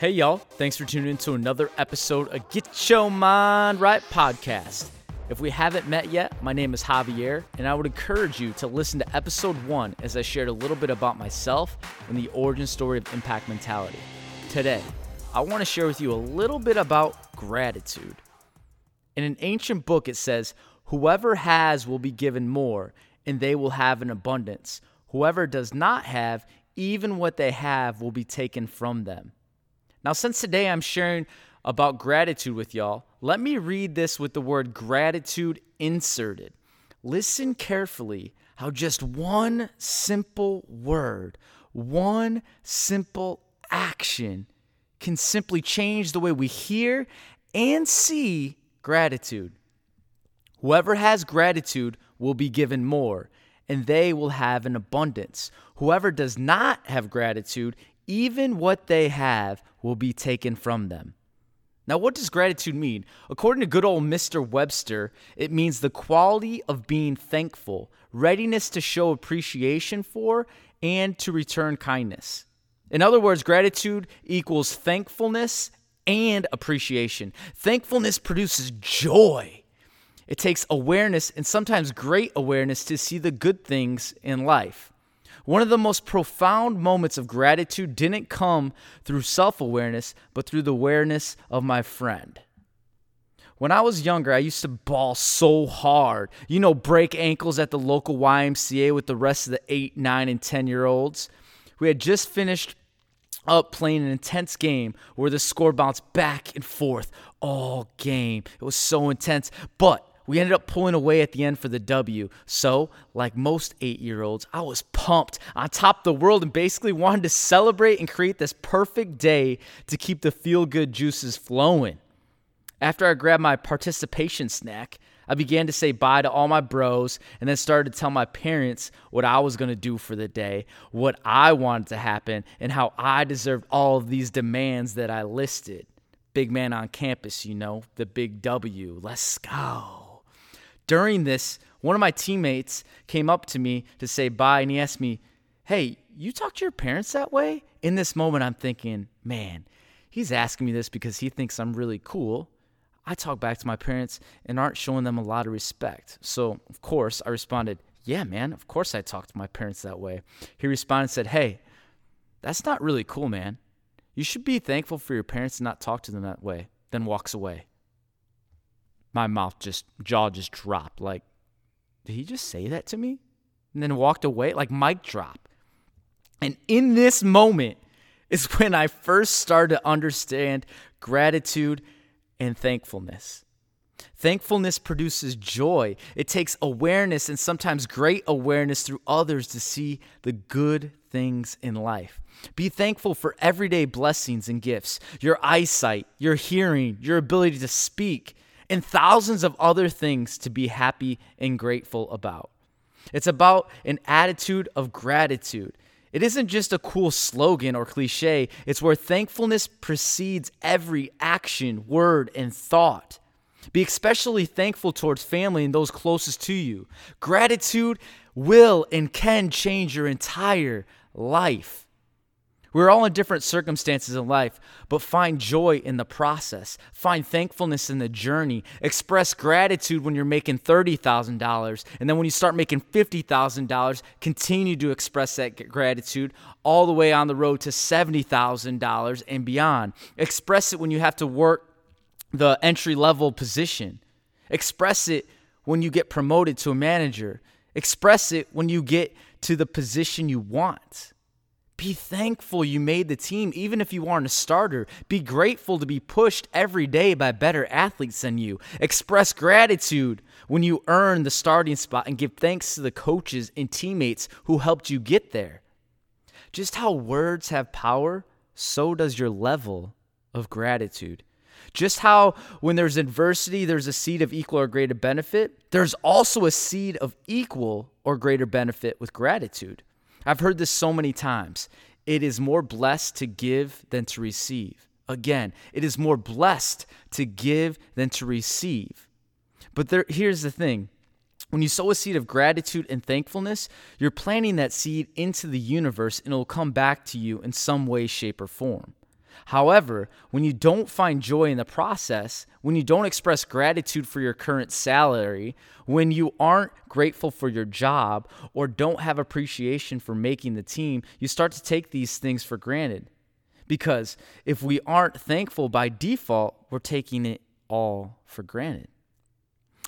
Hey, y'all. Thanks for tuning in to another episode of Get Your Mind Right podcast. If we haven't met yet, my name is Javier, and I would encourage you to listen to episode one as I shared a little bit about myself and the origin story of impact mentality. Today, I want to share with you a little bit about gratitude. In an ancient book, it says, Whoever has will be given more, and they will have an abundance. Whoever does not have, even what they have will be taken from them. Now, since today I'm sharing about gratitude with y'all, let me read this with the word gratitude inserted. Listen carefully how just one simple word, one simple action can simply change the way we hear and see gratitude. Whoever has gratitude will be given more, and they will have an abundance. Whoever does not have gratitude, even what they have will be taken from them. Now, what does gratitude mean? According to good old Mr. Webster, it means the quality of being thankful, readiness to show appreciation for, and to return kindness. In other words, gratitude equals thankfulness and appreciation. Thankfulness produces joy. It takes awareness and sometimes great awareness to see the good things in life. One of the most profound moments of gratitude didn't come through self awareness, but through the awareness of my friend. When I was younger, I used to ball so hard. You know, break ankles at the local YMCA with the rest of the 8, 9, and 10 year olds. We had just finished up playing an intense game where the score bounced back and forth all game. It was so intense, but we ended up pulling away at the end for the W. So, like most eight year olds, I was pumped on top of the world and basically wanted to celebrate and create this perfect day to keep the feel good juices flowing. After I grabbed my participation snack, I began to say bye to all my bros and then started to tell my parents what I was going to do for the day, what I wanted to happen, and how I deserved all of these demands that I listed. Big man on campus, you know, the big W. Let's go. During this, one of my teammates came up to me to say bye and he asked me, Hey, you talk to your parents that way? In this moment, I'm thinking, man, he's asking me this because he thinks I'm really cool. I talk back to my parents and aren't showing them a lot of respect. So, of course, I responded, Yeah, man, of course I talk to my parents that way. He responded and said, Hey, that's not really cool, man. You should be thankful for your parents and not talk to them that way. Then walks away my mouth just jaw just dropped. Like, did he just say that to me? And then walked away like mic drop. And in this moment is when I first started to understand gratitude and thankfulness. Thankfulness produces joy. It takes awareness and sometimes great awareness through others to see the good things in life. Be thankful for everyday blessings and gifts your eyesight, your hearing, your ability to speak, and thousands of other things to be happy and grateful about. It's about an attitude of gratitude. It isn't just a cool slogan or cliche, it's where thankfulness precedes every action, word, and thought. Be especially thankful towards family and those closest to you. Gratitude will and can change your entire life. We're all in different circumstances in life, but find joy in the process. Find thankfulness in the journey. Express gratitude when you're making $30,000. And then when you start making $50,000, continue to express that gratitude all the way on the road to $70,000 and beyond. Express it when you have to work the entry level position. Express it when you get promoted to a manager. Express it when you get to the position you want. Be thankful you made the team, even if you aren't a starter. Be grateful to be pushed every day by better athletes than you. Express gratitude when you earn the starting spot and give thanks to the coaches and teammates who helped you get there. Just how words have power, so does your level of gratitude. Just how when there's adversity, there's a seed of equal or greater benefit, there's also a seed of equal or greater benefit with gratitude. I've heard this so many times. It is more blessed to give than to receive. Again, it is more blessed to give than to receive. But there, here's the thing when you sow a seed of gratitude and thankfulness, you're planting that seed into the universe and it will come back to you in some way, shape, or form. However, when you don't find joy in the process, when you don't express gratitude for your current salary, when you aren't grateful for your job, or don't have appreciation for making the team, you start to take these things for granted. Because if we aren't thankful by default, we're taking it all for granted.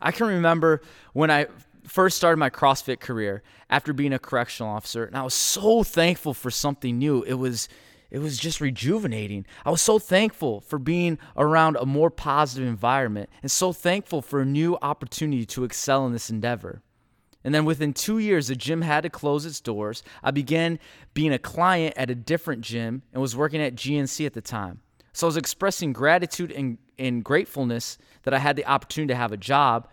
I can remember when I first started my CrossFit career after being a correctional officer, and I was so thankful for something new. It was it was just rejuvenating. I was so thankful for being around a more positive environment and so thankful for a new opportunity to excel in this endeavor. And then within two years, the gym had to close its doors. I began being a client at a different gym and was working at GNC at the time. So I was expressing gratitude and, and gratefulness that I had the opportunity to have a job,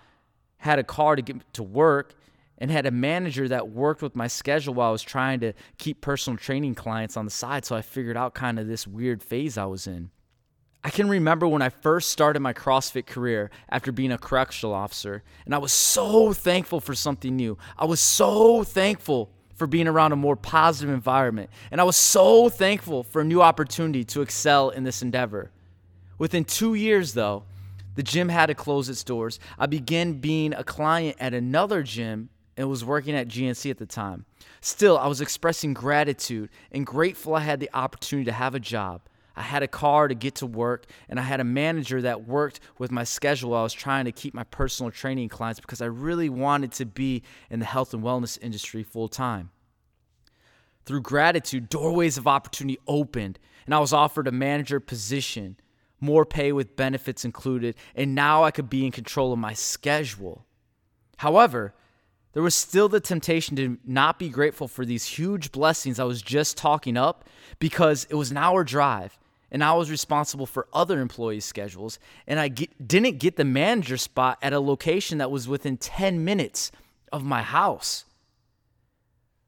had a car to get to work, and had a manager that worked with my schedule while I was trying to keep personal training clients on the side. So I figured out kind of this weird phase I was in. I can remember when I first started my CrossFit career after being a correctional officer, and I was so thankful for something new. I was so thankful for being around a more positive environment, and I was so thankful for a new opportunity to excel in this endeavor. Within two years, though, the gym had to close its doors. I began being a client at another gym and was working at GNC at the time. Still, I was expressing gratitude and grateful I had the opportunity to have a job. I had a car to get to work, and I had a manager that worked with my schedule while I was trying to keep my personal training clients because I really wanted to be in the health and wellness industry full time. Through gratitude, doorways of opportunity opened, and I was offered a manager position, more pay with benefits included, and now I could be in control of my schedule. However, there was still the temptation to not be grateful for these huge blessings I was just talking up because it was an hour drive and I was responsible for other employees' schedules. And I get, didn't get the manager spot at a location that was within 10 minutes of my house.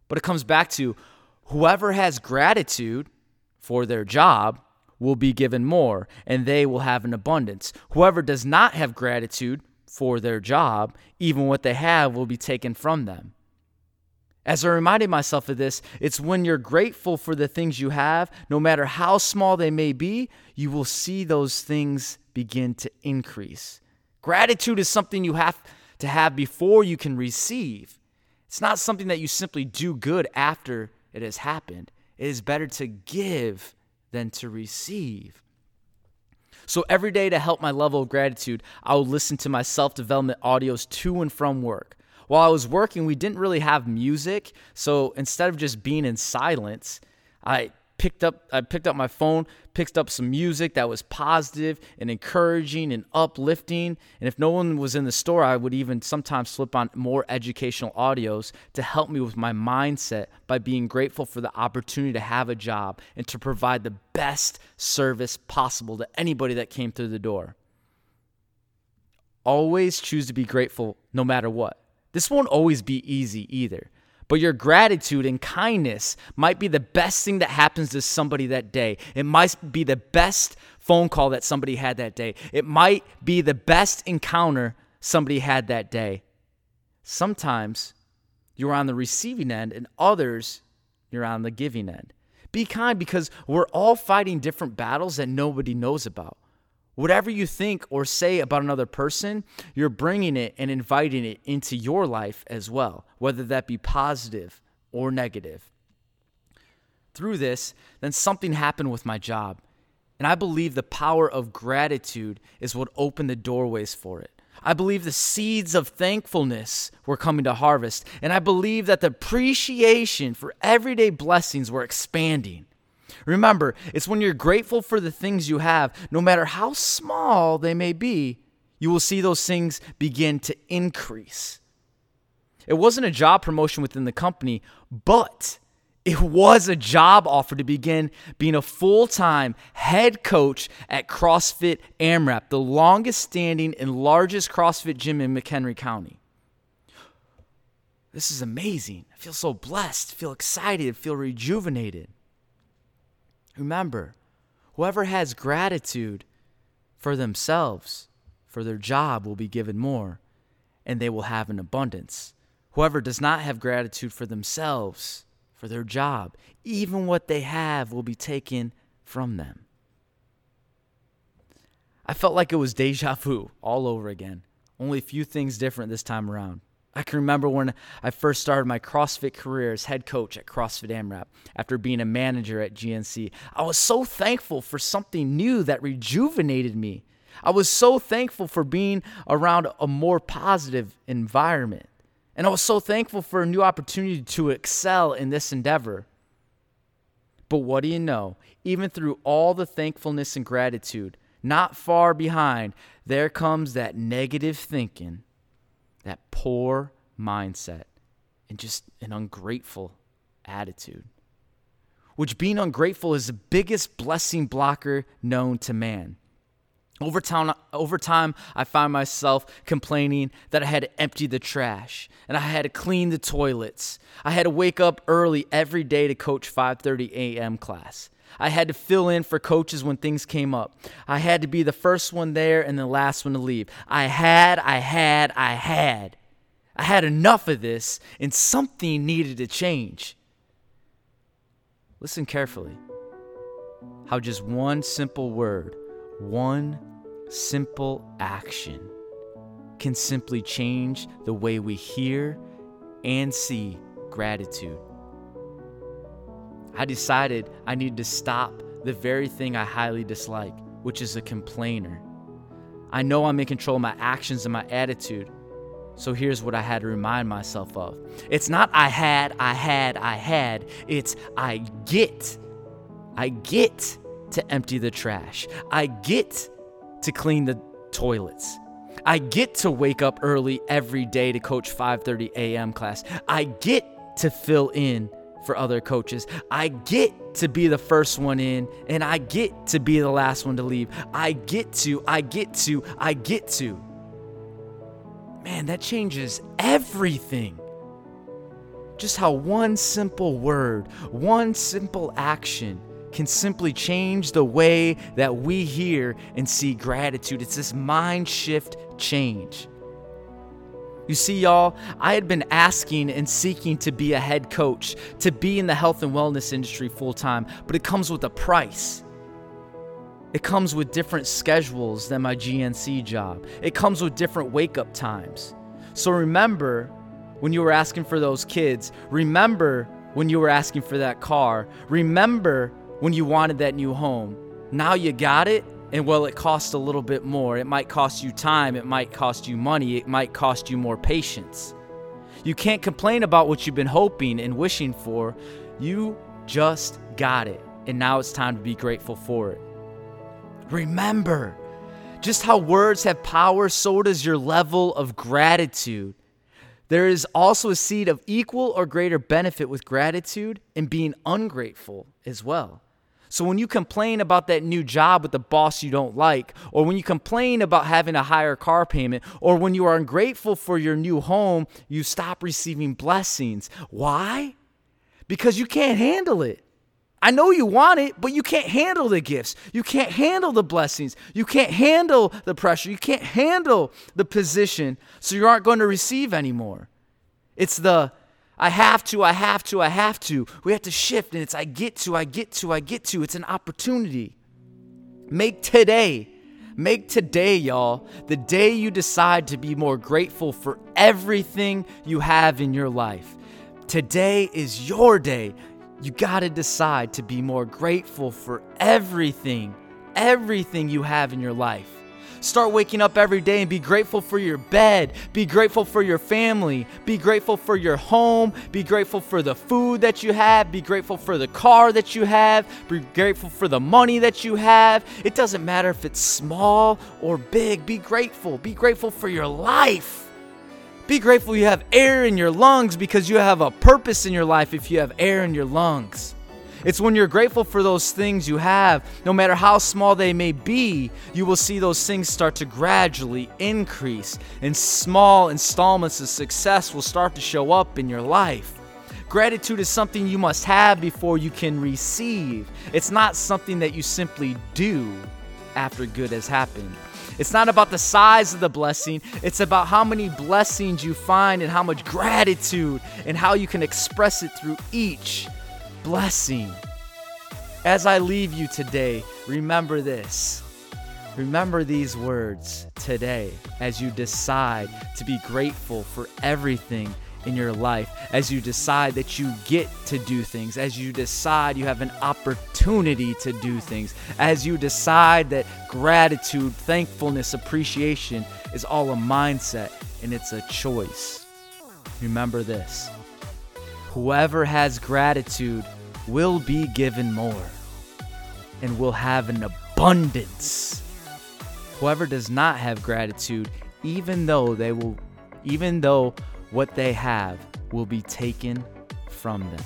But it comes back to whoever has gratitude for their job will be given more and they will have an abundance. Whoever does not have gratitude for their job, even what they have will be taken from them. As I reminded myself of this, it's when you're grateful for the things you have, no matter how small they may be, you will see those things begin to increase. Gratitude is something you have to have before you can receive. It's not something that you simply do good after it has happened. It is better to give than to receive. So every day to help my level of gratitude, I would listen to my self development audios to and from work. While I was working, we didn't really have music. So instead of just being in silence, I picked up I picked up my phone, picked up some music that was positive and encouraging and uplifting. And if no one was in the store, I would even sometimes slip on more educational audios to help me with my mindset by being grateful for the opportunity to have a job and to provide the best service possible to anybody that came through the door. Always choose to be grateful no matter what. This won't always be easy either. But your gratitude and kindness might be the best thing that happens to somebody that day. It might be the best phone call that somebody had that day. It might be the best encounter somebody had that day. Sometimes you're on the receiving end, and others, you're on the giving end. Be kind because we're all fighting different battles that nobody knows about. Whatever you think or say about another person, you're bringing it and inviting it into your life as well, whether that be positive or negative. Through this, then something happened with my job. And I believe the power of gratitude is what opened the doorways for it. I believe the seeds of thankfulness were coming to harvest. And I believe that the appreciation for everyday blessings were expanding. Remember, it's when you're grateful for the things you have, no matter how small they may be, you will see those things begin to increase. It wasn't a job promotion within the company, but it was a job offer to begin being a full time head coach at CrossFit AMRAP, the longest standing and largest CrossFit gym in McHenry County. This is amazing. I feel so blessed, feel excited, feel rejuvenated. Remember, whoever has gratitude for themselves, for their job, will be given more, and they will have an abundance. Whoever does not have gratitude for themselves, for their job, even what they have will be taken from them. I felt like it was deja vu all over again, only a few things different this time around. I can remember when I first started my CrossFit career as head coach at CrossFit AMRAP after being a manager at GNC. I was so thankful for something new that rejuvenated me. I was so thankful for being around a more positive environment. And I was so thankful for a new opportunity to excel in this endeavor. But what do you know? Even through all the thankfulness and gratitude, not far behind, there comes that negative thinking that poor mindset and just an ungrateful attitude. Which being ungrateful is the biggest blessing blocker known to man. Over time, over time, I find myself complaining that I had to empty the trash and I had to clean the toilets. I had to wake up early every day to coach 5:30 a.m. class. I had to fill in for coaches when things came up. I had to be the first one there and the last one to leave. I had, I had, I had. I had enough of this, and something needed to change. Listen carefully. How just one simple word, one simple action can simply change the way we hear and see gratitude. I decided I needed to stop the very thing I highly dislike, which is a complainer. I know I'm in control of my actions and my attitude. So here's what I had to remind myself of it's not I had, I had, I had. It's I get. I get to empty the trash. I get to clean the toilets. I get to wake up early every day to coach 5:30 a.m. class. I get to fill in for other coaches. I get to be the first one in and I get to be the last one to leave. I get to, I get to, I get to. Man, that changes everything. Just how one simple word, one simple action can simply change the way that we hear and see gratitude. It's this mind shift change. You see, y'all, I had been asking and seeking to be a head coach, to be in the health and wellness industry full time, but it comes with a price. It comes with different schedules than my GNC job. It comes with different wake up times. So remember when you were asking for those kids, remember when you were asking for that car, remember when you wanted that new home. Now you got it, and well, it costs a little bit more. It might cost you time, it might cost you money, it might cost you more patience. You can't complain about what you've been hoping and wishing for. You just got it, and now it's time to be grateful for it. Remember, just how words have power, so does your level of gratitude. There is also a seed of equal or greater benefit with gratitude and being ungrateful as well. So when you complain about that new job with the boss you don't like, or when you complain about having a higher car payment, or when you are ungrateful for your new home, you stop receiving blessings. Why? Because you can't handle it. I know you want it, but you can't handle the gifts. You can't handle the blessings. You can't handle the pressure. You can't handle the position, so you aren't going to receive anymore. It's the I have to, I have to, I have to. We have to shift, and it's I get to, I get to, I get to. It's an opportunity. Make today, make today, y'all, the day you decide to be more grateful for everything you have in your life. Today is your day. You got to decide to be more grateful for everything, everything you have in your life. Start waking up every day and be grateful for your bed. Be grateful for your family. Be grateful for your home. Be grateful for the food that you have. Be grateful for the car that you have. Be grateful for the money that you have. It doesn't matter if it's small or big. Be grateful. Be grateful for your life. Be grateful you have air in your lungs because you have a purpose in your life if you have air in your lungs. It's when you're grateful for those things you have, no matter how small they may be, you will see those things start to gradually increase, and small installments of success will start to show up in your life. Gratitude is something you must have before you can receive. It's not something that you simply do after good has happened. It's not about the size of the blessing, it's about how many blessings you find and how much gratitude and how you can express it through each blessing. As I leave you today, remember this Remember these words today as you decide to be grateful for everything in your life, as you decide that you get to do things, as you decide you have an opportunity to do things, as you decide that gratitude, thankfulness, appreciation is all a mindset and it's a choice. Remember this whoever has gratitude will be given more and will have an abundance. Whoever does not have gratitude, even though they will even though what they have will be taken from them.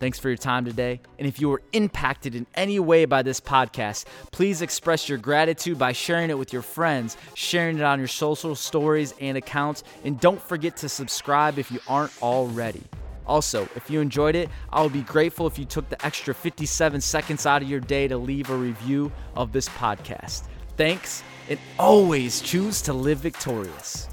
Thanks for your time today. And if you were impacted in any way by this podcast, please express your gratitude by sharing it with your friends, sharing it on your social stories and accounts, and don't forget to subscribe if you aren't already. Also, if you enjoyed it, I would be grateful if you took the extra 57 seconds out of your day to leave a review of this podcast. Thanks, and always choose to live victorious.